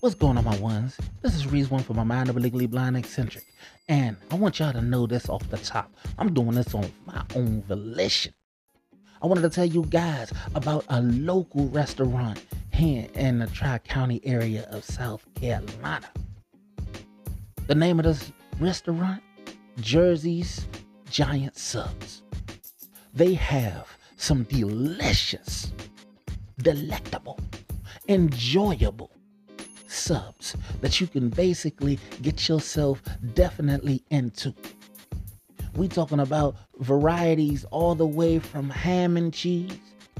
What's going on, my ones? This is Reese One for my mind of a legally blind eccentric. And I want y'all to know this off the top. I'm doing this on my own volition. I wanted to tell you guys about a local restaurant here in the Tri County area of South Carolina. The name of this restaurant? Jersey's Giant Subs. They have some delicious, delectable, enjoyable subs that you can basically get yourself definitely into. We talking about varieties all the way from ham and cheese,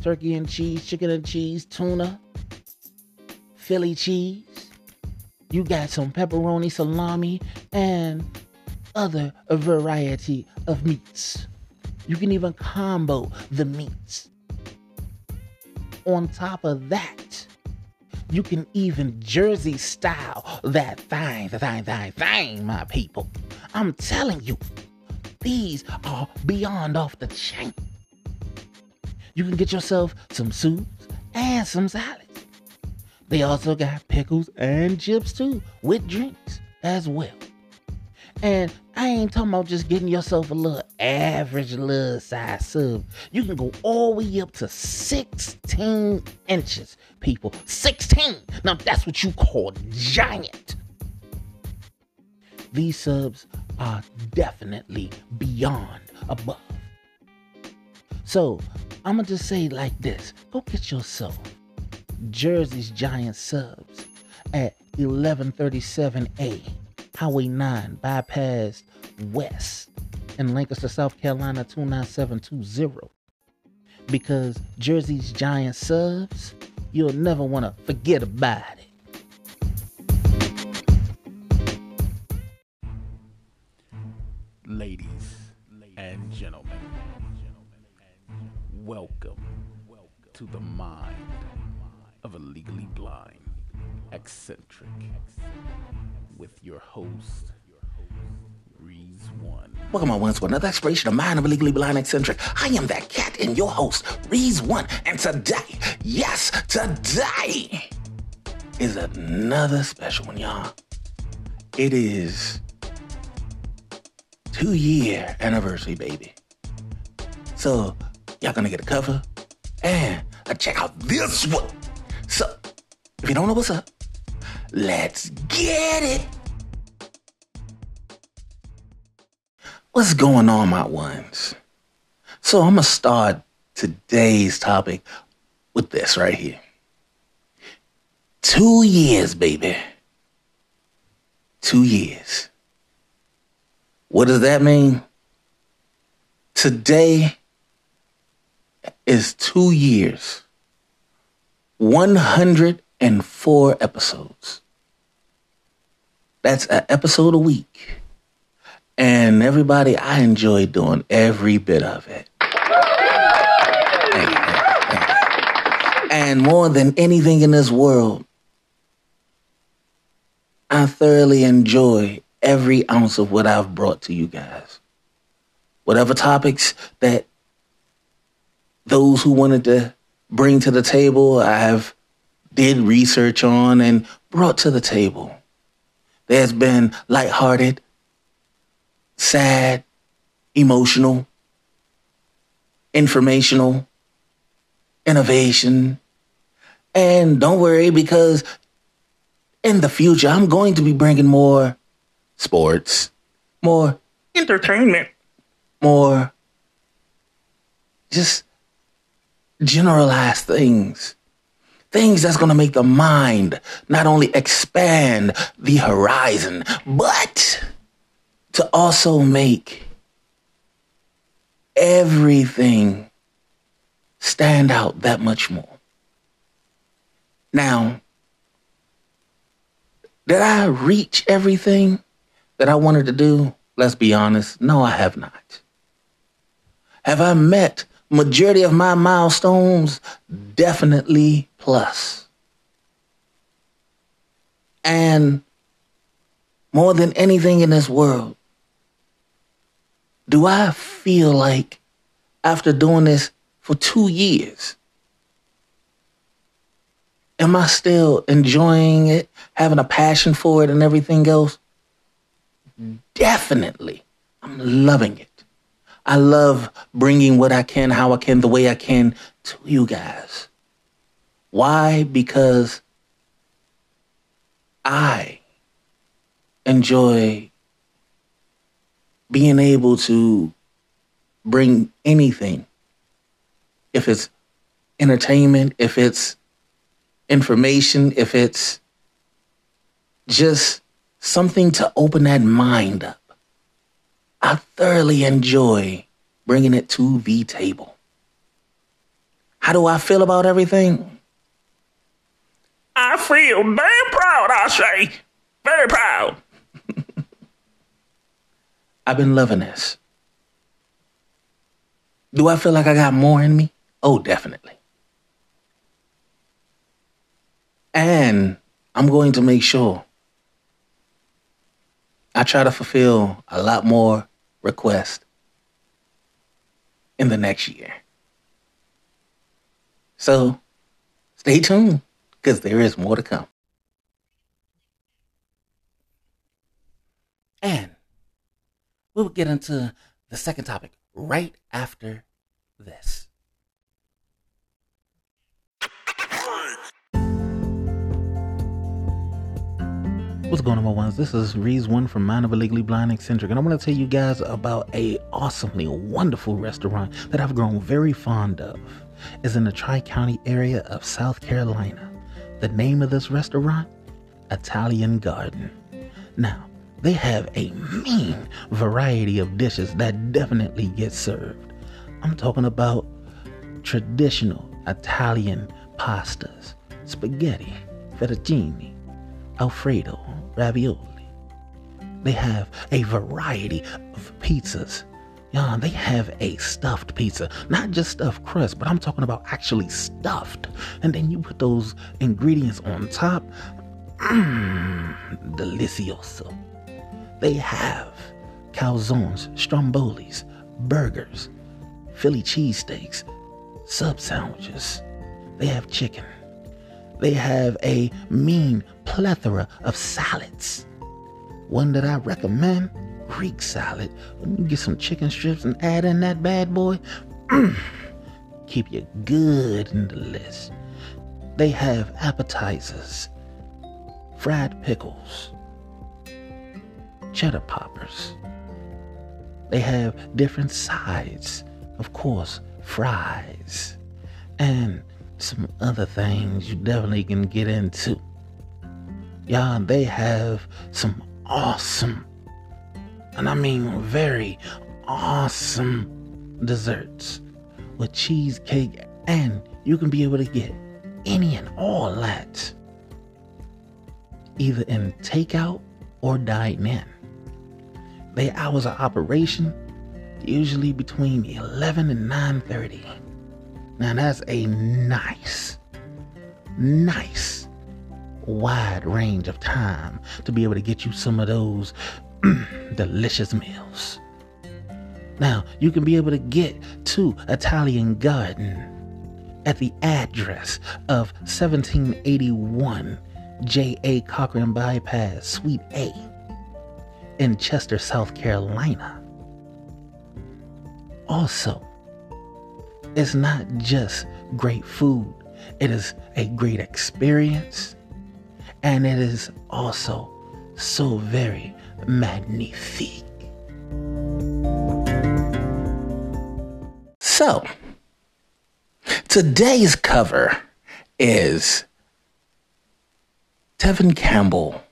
turkey and cheese, chicken and cheese, tuna, Philly cheese. You got some pepperoni, salami, and other variety of meats. You can even combo the meats. On top of that, you can even Jersey style that thing, the thing, thing, thing, my people. I'm telling you, these are beyond off the chain. You can get yourself some soups and some salads. They also got pickles and chips too, with drinks as well. And I ain't talking about just getting yourself a little average little size sub. You can go all the way up to 16 inches, people. 16! Now that's what you call giant. These subs are definitely beyond above. So I'm gonna just say like this go get yourself Jersey's Giant subs at 1137A Highway 9 bypass west in Lancaster, South Carolina 29720. Because Jersey's Giant subs, you'll never want to forget about it. Ladies and gentlemen, welcome to the mind of a legally blind eccentric with your host, Reese One. Welcome, my ones, to another exploration of of a legally blind eccentric. I am that cat and your host, Reese One, and today, yes, today is another special one, y'all. It is two year anniversary, baby. So y'all gonna get a cover and uh, check out this one. So if you don't know what's up, let's get it. What's going on, my ones? So I'm gonna start today's topic with this right here. Two years, baby. Two years. What does that mean? Today is two years, 104 episodes. That's an episode a week. And everybody, I enjoy doing every bit of it. And more than anything in this world, I thoroughly enjoy every ounce of what I've brought to you guys. Whatever topics that those who wanted to bring to the table, I've did research on and brought to the table. There's been lighthearted, sad, emotional, informational, innovation. And don't worry because in the future, I'm going to be bringing more sports, more entertainment, more just generalized things. Things that's going to make the mind not only expand the horizon, but to also make everything stand out that much more. Now, did I reach everything that I wanted to do? Let's be honest. No, I have not. Have I met majority of my milestones? Definitely plus. And more than anything in this world, do I feel like after doing this for two years, Am I still enjoying it, having a passion for it, and everything else? Mm-hmm. Definitely. I'm loving it. I love bringing what I can, how I can, the way I can to you guys. Why? Because I enjoy being able to bring anything. If it's entertainment, if it's information, if it's just something to open that mind up. I thoroughly enjoy bringing it to the table. How do I feel about everything? I feel damn proud, I say. Very proud. I've been loving this. Do I feel like I got more in me? Oh, definitely. And I'm going to make sure I try to fulfill a lot more requests in the next year. So stay tuned because there is more to come. And we'll get into the second topic right after this. What's going on, my ones? This is Reese One from Mind of a Legally Blind Eccentric, and I want to tell you guys about a awesomely wonderful restaurant that I've grown very fond of. It's in the Tri County area of South Carolina. The name of this restaurant? Italian Garden. Now, they have a mean variety of dishes that definitely get served. I'm talking about traditional Italian pastas, spaghetti, fettuccine, Alfredo, ravioli. They have a variety of pizzas. Yeah, they have a stuffed pizza. Not just stuffed crust, but I'm talking about actually stuffed. And then you put those ingredients on top. Mmm, delicioso. They have calzones, strombolis, burgers, Philly cheesesteaks, sub sandwiches. They have chicken. They have a mean plethora of salads. One that I recommend Greek salad. Get some chicken strips and add in that bad boy, keep you good in the list. They have appetizers, fried pickles, cheddar poppers. They have different sides, of course, fries, and some other things you definitely can get into. Yeah, they have some awesome, and I mean very awesome desserts with cheesecake, and you can be able to get any and all that either in takeout or dine in. Their hours of operation usually between 11 and 9:30. Now that's a nice, nice, wide range of time to be able to get you some of those delicious meals. Now, you can be able to get to Italian Garden at the address of 1781 J.A. Cochran Bypass, Suite A, in Chester, South Carolina. Also, it's not just great food, it is a great experience, and it is also so very magnifique. So, today's cover is Tevin Campbell.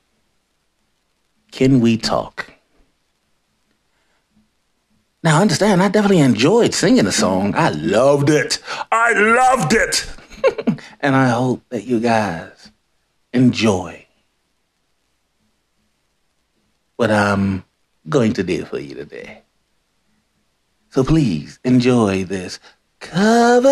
Can we talk? Now, understand, I definitely enjoyed singing the song. I loved it. I loved it. and I hope that you guys enjoy what I'm going to do for you today. So please enjoy this cover.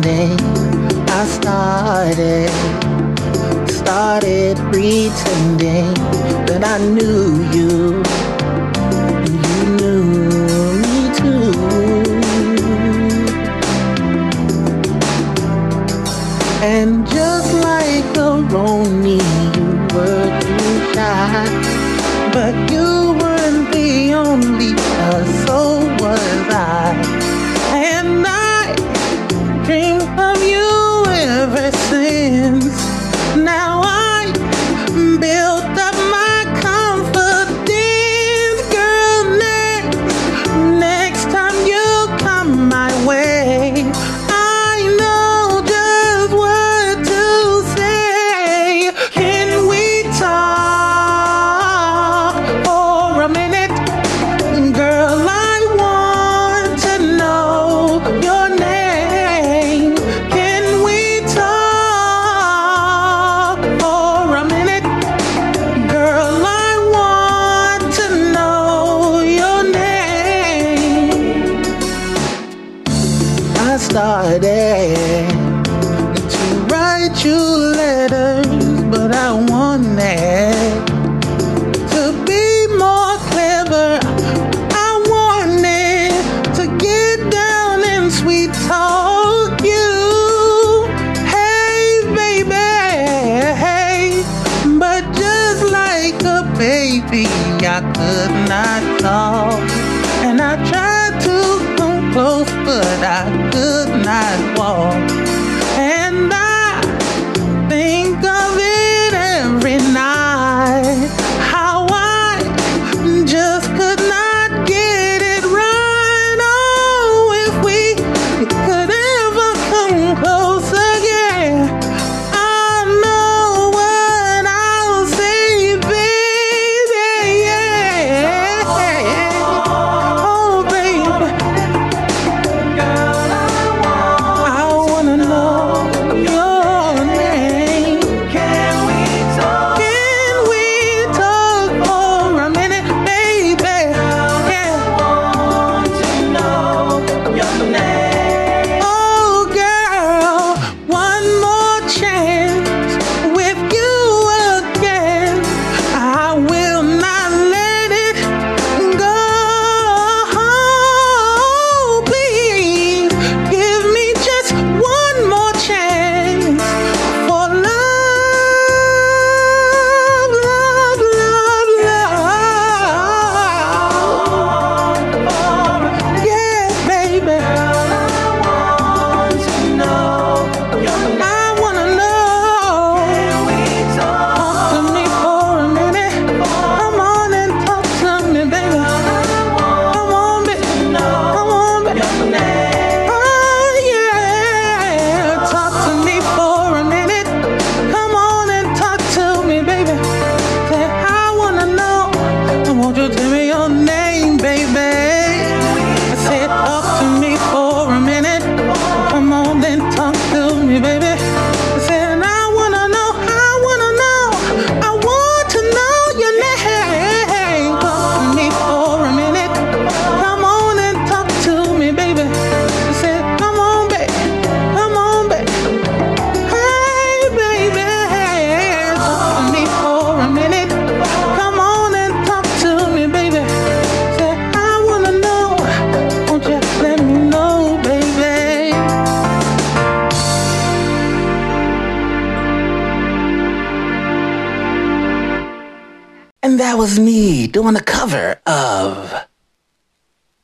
Sunday, I started, started pretending that I knew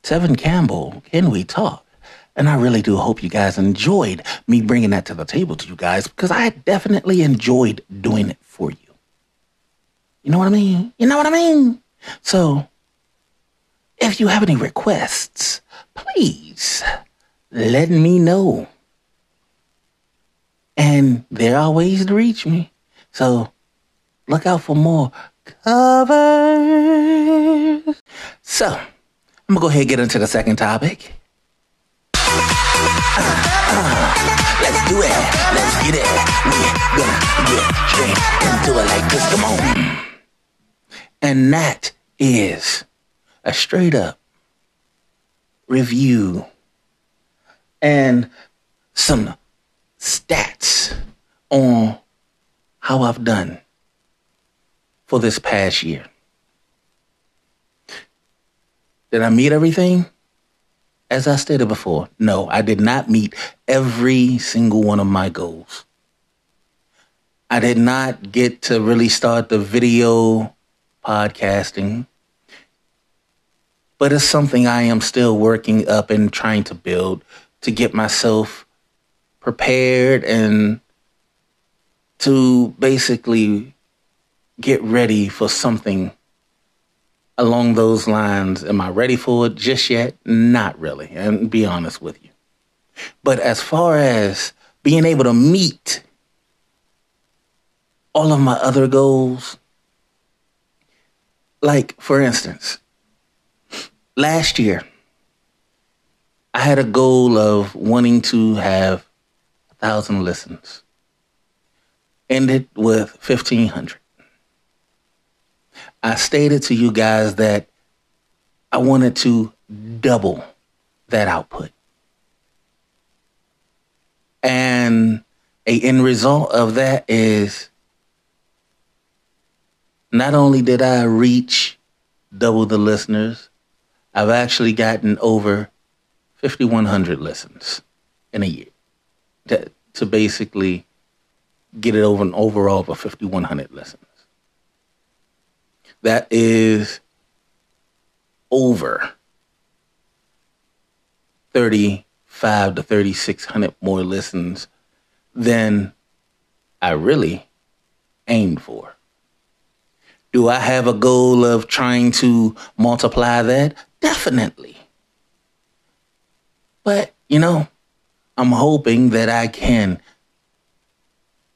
Tevin Campbell, Can We Talk? And I really do hope you guys enjoyed me bringing that to the table to you guys because I definitely enjoyed doing it for you. You know what I mean? You know what I mean? So, if you have any requests, please let me know. And there are ways to reach me. So, look out for more covers. So, I'm gonna go ahead and get into the second topic. Uh, uh, let's do it. Let's get it. We're gonna get straight do it like this. Come on. And that is a straight up review and some stats on how I've done for this past year. Did I meet everything? As I stated before, no, I did not meet every single one of my goals. I did not get to really start the video podcasting, but it's something I am still working up and trying to build to get myself prepared and to basically get ready for something along those lines. Am I ready for it just yet? Not really, and be honest with you. But as far as being able to meet all of my other goals, like for instance, last year, I had a goal of wanting to have a thousand listens. Ended with 1500. I stated to you guys that I wanted to double that output. And a end result of that is not only did I reach double the listeners, I've actually gotten over 5,100 listens in a year to, to basically get it over an overall of 5,100 listens. That is over 35 to 3,600 more listens than I really aimed for. Do I have a goal of trying to multiply that? Definitely. But, you know, I'm hoping that I can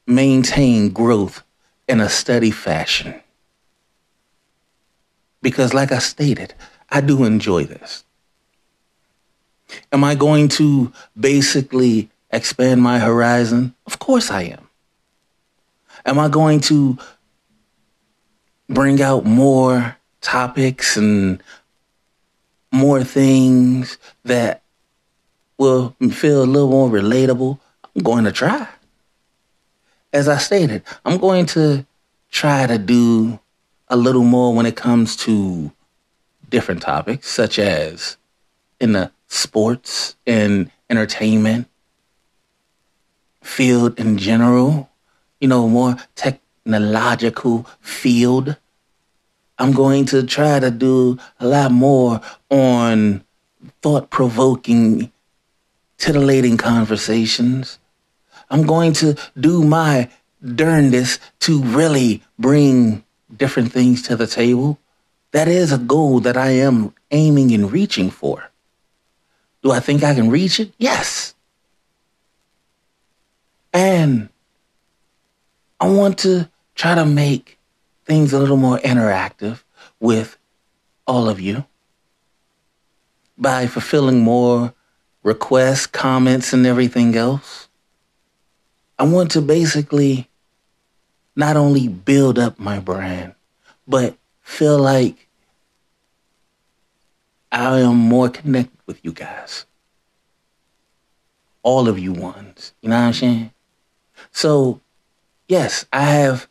maintain growth in a steady fashion. Because, like I stated, I do enjoy this. Am I going to basically expand my horizon? Of course I am. Am I going to bring out more topics and more things that will feel a little more relatable? I'm going to try. As I stated, I'm going to try to do a little more when it comes to different topics, such as in the sports and entertainment field in general, you know, more technological field. I'm going to try to do a lot more on thought provoking, titillating conversations. I'm going to do my darndest to really bring different things to the table. That is a goal that I am aiming and reaching for. Do I think I can reach it? Yes. And I want to try to make things a little more interactive with all of you by fulfilling more requests, comments, and everything else. I want to basically not only build up my brand, but feel like I am more connected with you guys. All of you ones. You know what I'm saying? So, yes, I have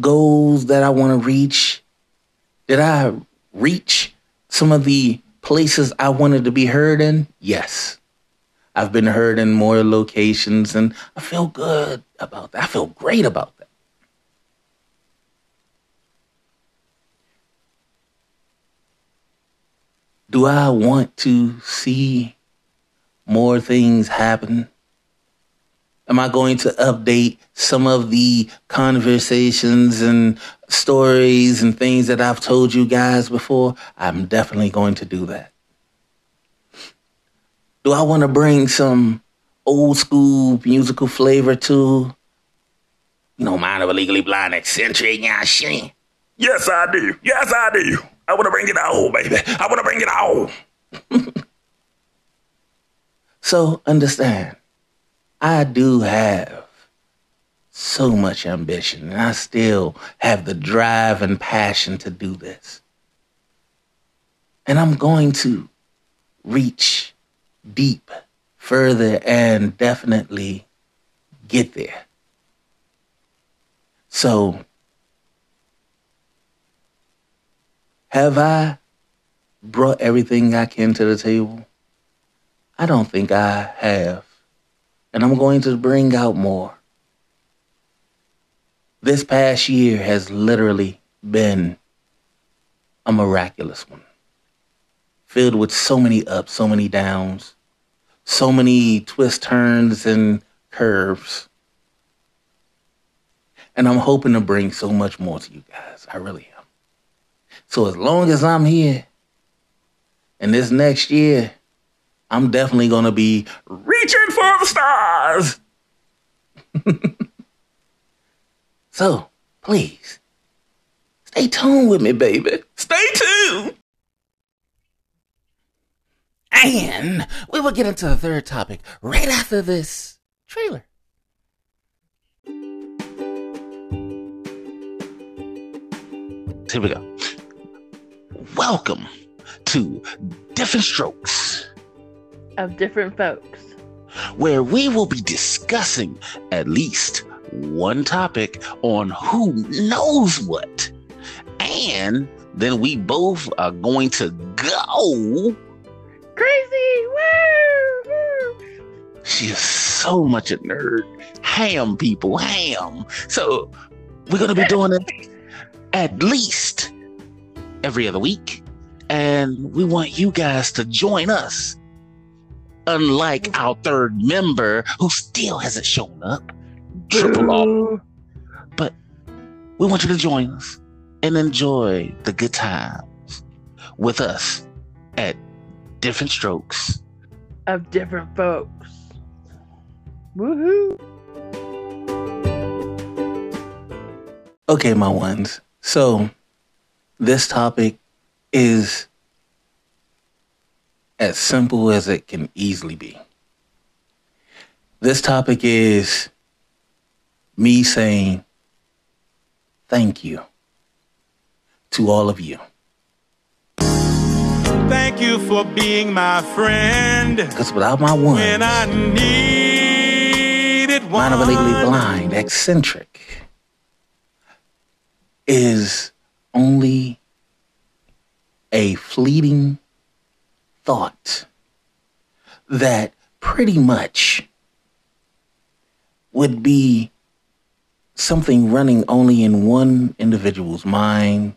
goals that I want to reach. Did I reach some of the places I wanted to be heard in? Yes. I've been heard in more locations and I feel good about that. I feel great about that. Do I want to see more things happen? Am I going to update some of the conversations and stories and things that I've told you guys before? I'm definitely going to do that. Do I want to bring some old school musical flavor to, you know, mind of a legally blind eccentric? Yeah, shit. Yes, I do. Yes, I do. I want to bring it all, baby. I want to bring it all. so understand, I do have so much ambition, and I still have the drive and passion to do this. And I'm going to reach deep, further and definitely get there. So, have I brought everything I can to the table? I don't think I have. And I'm going to bring out more. This past year has literally been a miraculous one, filled with so many ups, so many downs, so many twists, turns, and curves. And I'm hoping to bring so much more to you guys. I really am. So as long as I'm here, and this next year, I'm definitely going to be reaching for the stars. so please stay tuned with me, baby. Stay tuned. And we will get into the third topic right after this trailer. Here we go. Welcome to Different Strokes, of different folks. where we will be discussing at least one topic on who knows what. And then we both are going to go. She is so much a nerd. Ham, people, ham. So we're going to be doing it at least every other week. And we want you guys to join us. Unlike our third member who still hasn't shown up, Triple R. But we want you to join us and enjoy the good times with us at Different Strokes. Of different folks. Woohoo! Okay, my ones. So, this topic is as simple as it can easily be. This topic is me saying thank you to all of you. Thank you for being my friend Because without my ones, when I needed one. Mind of a legally blind, eccentric, is only a fleeting thought that pretty much would be something running only in one individual's mind,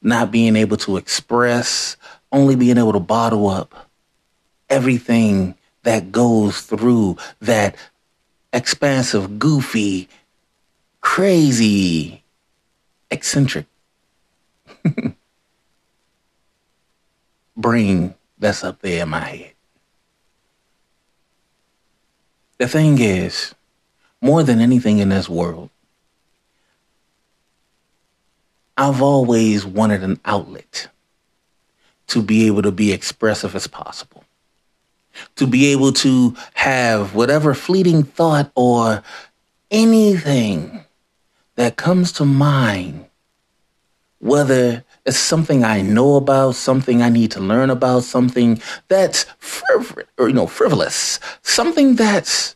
not being able to express, only being able to bottle up everything that goes through that expansive, goofy, crazy, eccentric brain that's up there in my head. The thing is, more than anything in this world, I've always wanted an outlet to be able to be expressive as possible to be able to have whatever fleeting thought or anything that comes to mind, whether it's something I know about, something I need to learn about, something that's friv- or, you know frivolous, something that's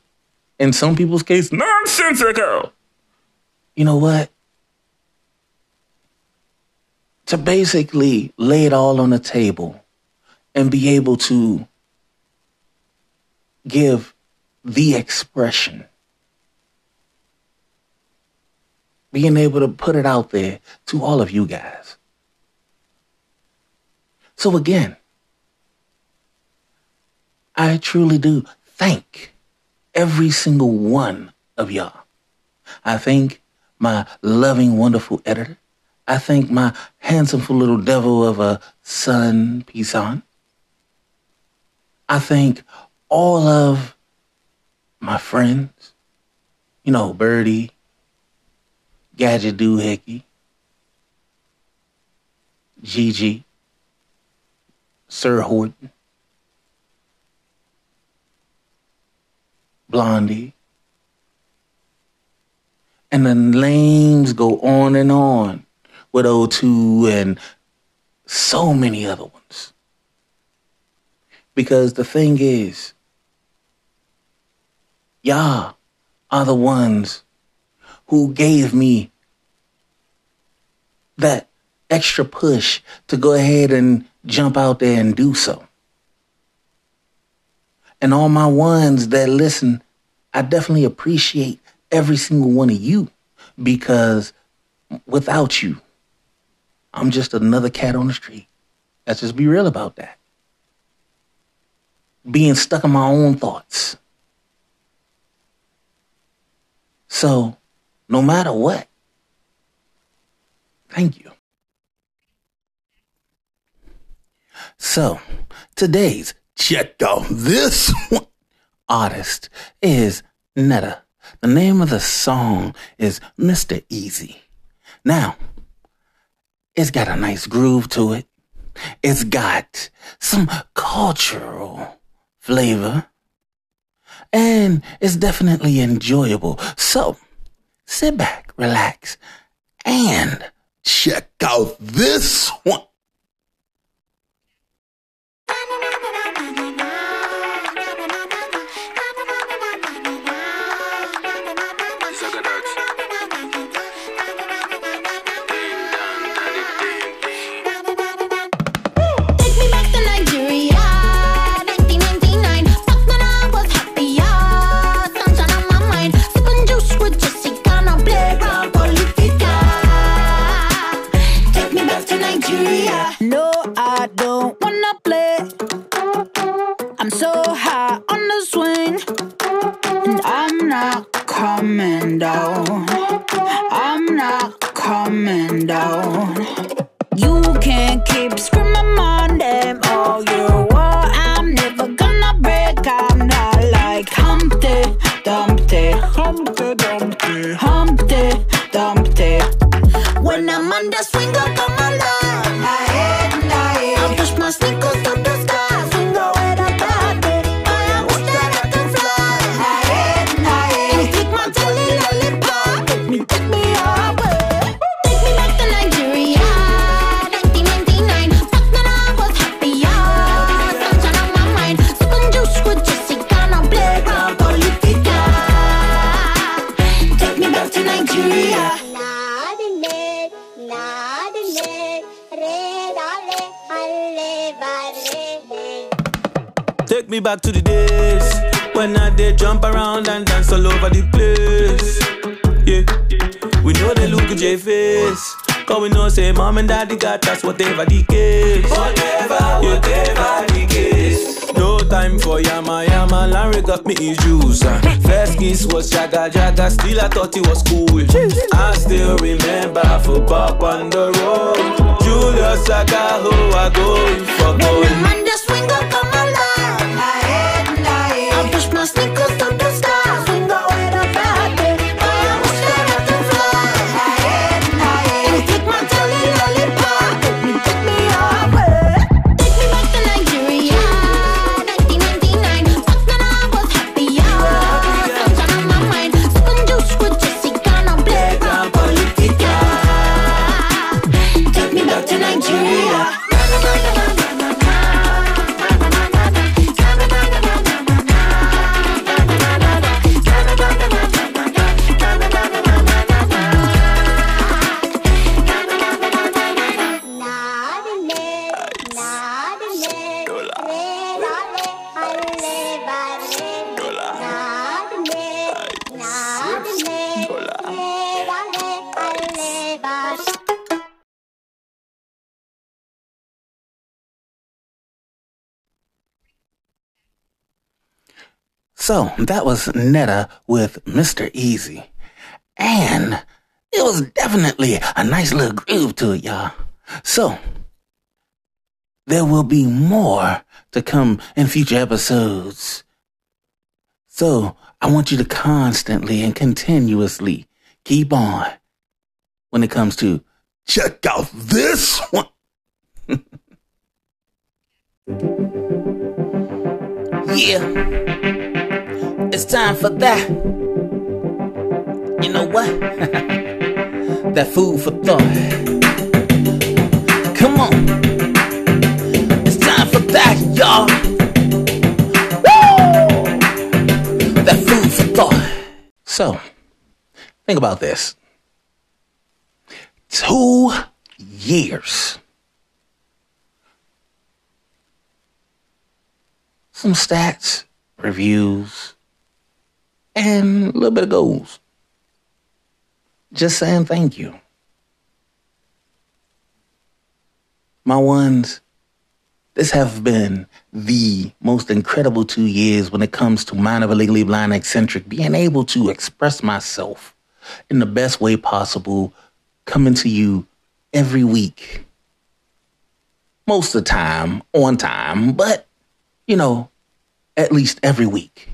in some people's case nonsensical. You know what? To basically lay it all on the table and be able to give the expression. Being able to put it out there to all of you guys. So again, I truly do thank every single one of y'all. I thank my loving, wonderful editor. I thank my handsome little devil of a son, Pisan. I thank all of my friends, you know, Birdie, Gadget Doohickey, Gigi, Sir Horton, Blondie, and the names go on and on with O2 and so many other ones. Because the thing is, y'all are the ones who gave me that extra push to go ahead and jump out there and do so. And all my ones that listen, I definitely appreciate every single one of you because without you, I'm just another cat on the street. Let's just be real about that. Being stuck in my own thoughts. So, no matter what, thank you. So, today's check out this one artist is Netta. The name of the song is Mr. Easy. Now, it's got a nice groove to it. It's got some cultural flavor. And it's definitely enjoyable. So, sit back, relax, and check out this one. Back to the days when I did jump around and dance all over the place. Yeah, we know they look at J face. Cause we know say mom and daddy got us whatever the case. Whatever, whatever the case. No time for yama yama, Larry got me issues. Uh. First kiss was jaga jaga, still I thought it was cool. I still remember for Bob on the road. Julius Saka, who I go for When gold. I So that was Netta with Mr. Easy. And it was definitely a nice little groove to it, y'all. So there will be more to come in future episodes. So I want you to constantly and continuously keep on when it comes to check out this one. yeah. It's time for that. You know what? that food for thought. Come on. It's time for that, y'all. Woo! that food for thought. So, think about this. Two years. Some stats, reviews, and a little bit of goals. Just saying thank you. My ones, this have been the most incredible two years when it comes to mind of a legally blind eccentric, being able to express myself in the best way possible, coming to you every week. Most of the time, on time, but you know, at least every week.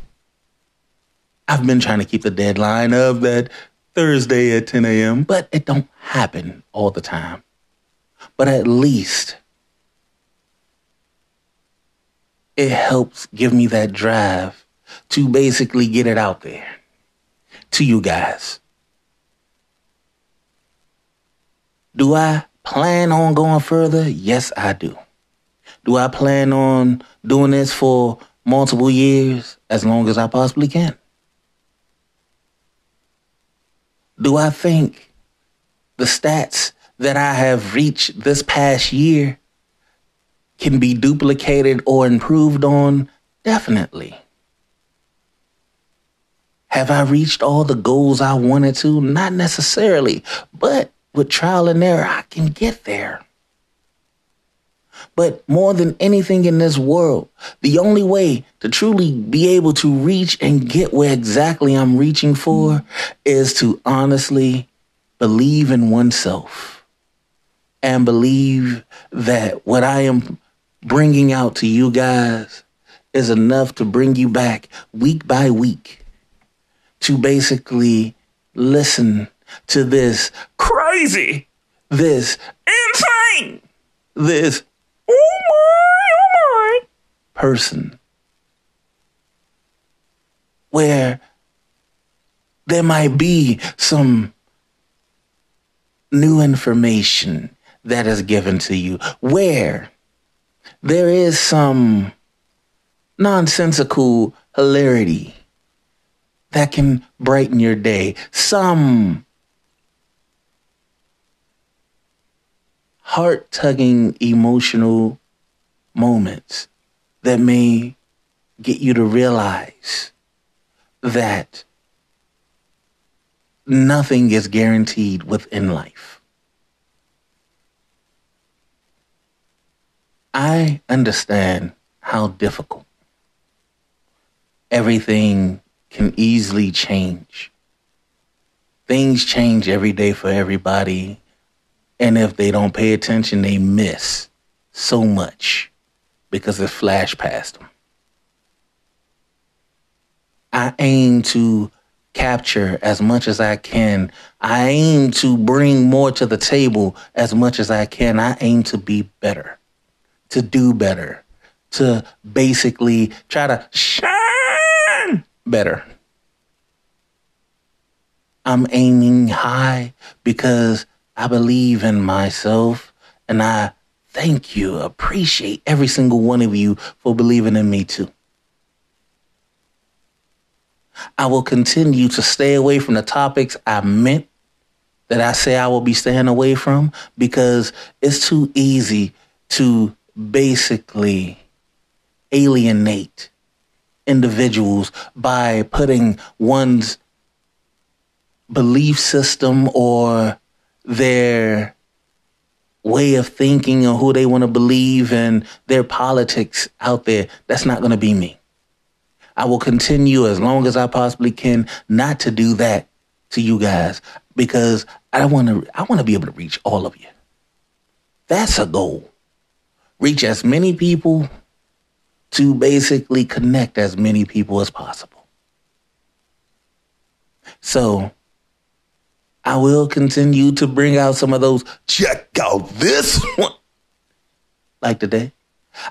I've been trying to keep the deadline of that Thursday at 10 a.m., but it don't happen all the time. But at least it helps give me that drive to basically get it out there to you guys. Do I plan on going further? Yes, I do. Do I plan on doing this for multiple years as long as I possibly can? Do I think the stats that I have reached this past year can be duplicated or improved on? Definitely. Have I reached all the goals I wanted to? Not necessarily, but with trial and error, I can get there. But more than anything in this world, the only way to truly be able to reach and get where exactly I'm reaching for is to honestly believe in oneself and believe that what I am bringing out to you guys is enough to bring you back week by week to basically listen to this crazy, this insane, this person where there might be some new information that is given to you, where there is some nonsensical hilarity that can brighten your day, some heart tugging emotional moments that may get you to realize that nothing is guaranteed within life. I understand how difficult everything can easily change. Things change every day for everybody. And if they don't pay attention, they miss so much because it flashed past them. I aim to capture as much as I can. I aim to bring more to the table as much as I can. I aim to be better, to do better, to basically try to shine better. I'm aiming high because I believe in myself and I thank you, appreciate every single one of you for believing in me too. I will continue to stay away from the topics I meant that I say I will be staying away from because it's too easy to basically alienate individuals by putting one's belief system or their way of thinking or who they want to believe and their politics out there. That's not going to be me. I will continue as long as I possibly can not to do that to you guys because I want to I want to be able to reach all of you. That's a goal. Reach as many people to basically connect as many people as possible. So I will continue to bring out some of those check out this one like today.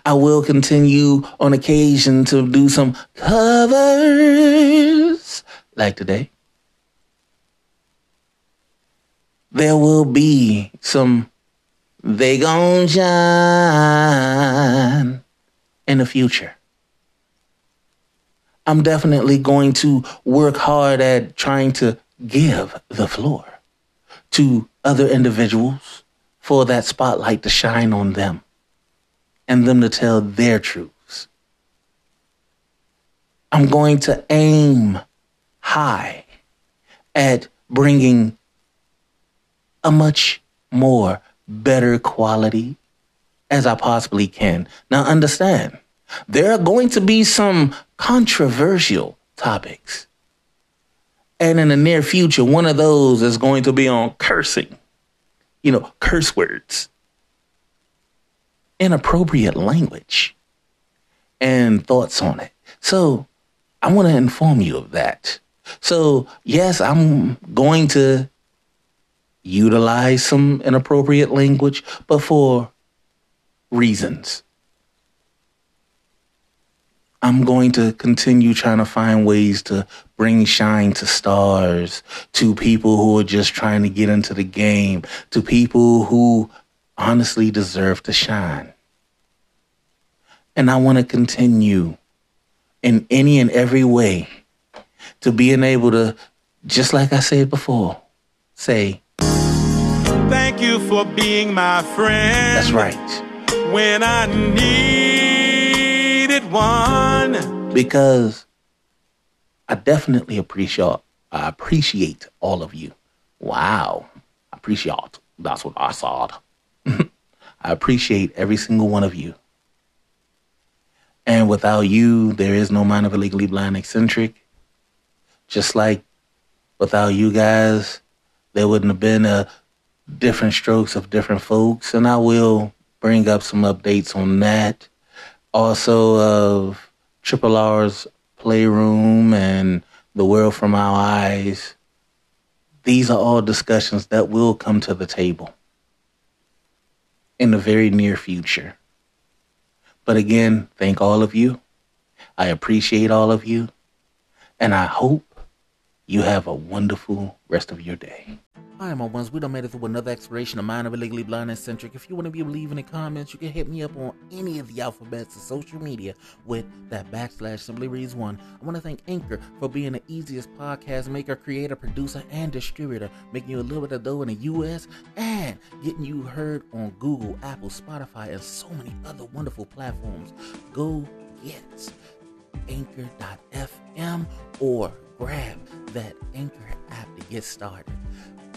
I will continue on occasion to do some covers like today. There will be some they gon' shine in the future. I'm definitely going to work hard at trying to give the floor to other individuals for that spotlight to shine on them and them to tell their truths. I'm going to aim high at bringing a much more better quality as I possibly can. Now, understand, there are going to be some controversial topics. And in the near future, one of those is going to be on cursing, you know, curse words, inappropriate language, and thoughts on it. So I want to inform you of that. So, yes, I'm going to utilize some inappropriate language, but for reasons. I'm going to continue trying to find ways to bring shine to stars, to people who are just trying to get into the game, to people who honestly deserve to shine. And I want to continue in any and every way to being able to, just like I said before, say, Thank you for being my friend. that's right. When I needed one. because I definitely appreciate I uh, appreciate all of you. Wow. Appreciate. That's what I saw. I appreciate every single one of you. And without you, there is no mind of a legally blind eccentric. Just like without you guys, there wouldn't have been a different strokes of different folks. And I will bring up some updates on that. Also of Triple R's Playroom and The World from Our Eyes. These are all discussions that will come to the table in the very near future. But again, thank all of you. I appreciate all of you. And I hope you have a wonderful rest of your day. Hi, my ones. We done made it through another exploration of Mind of a Legally Blind and Eccentric. If you want to be leaving the comments, you can hit me up on any of the alphabets of social media with that backslash Simply Reads One. I want to thank Anchor for being the easiest podcast maker, creator, producer, and distributor, making you a little bit of dough in the U.S. and getting you heard on Google, Apple, Spotify, and so many other wonderful platforms. Go get anchor.fm or grab that Anchor app to get started.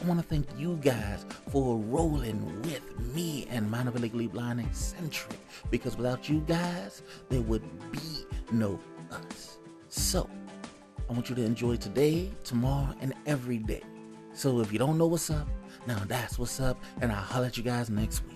I want to thank you guys for rolling with me and Legally Blind Eccentric because without you guys, there would be no us. So, I want you to enjoy today, tomorrow, and every day. So, if you don't know what's up, now that's what's up, and I'll holler at you guys next week.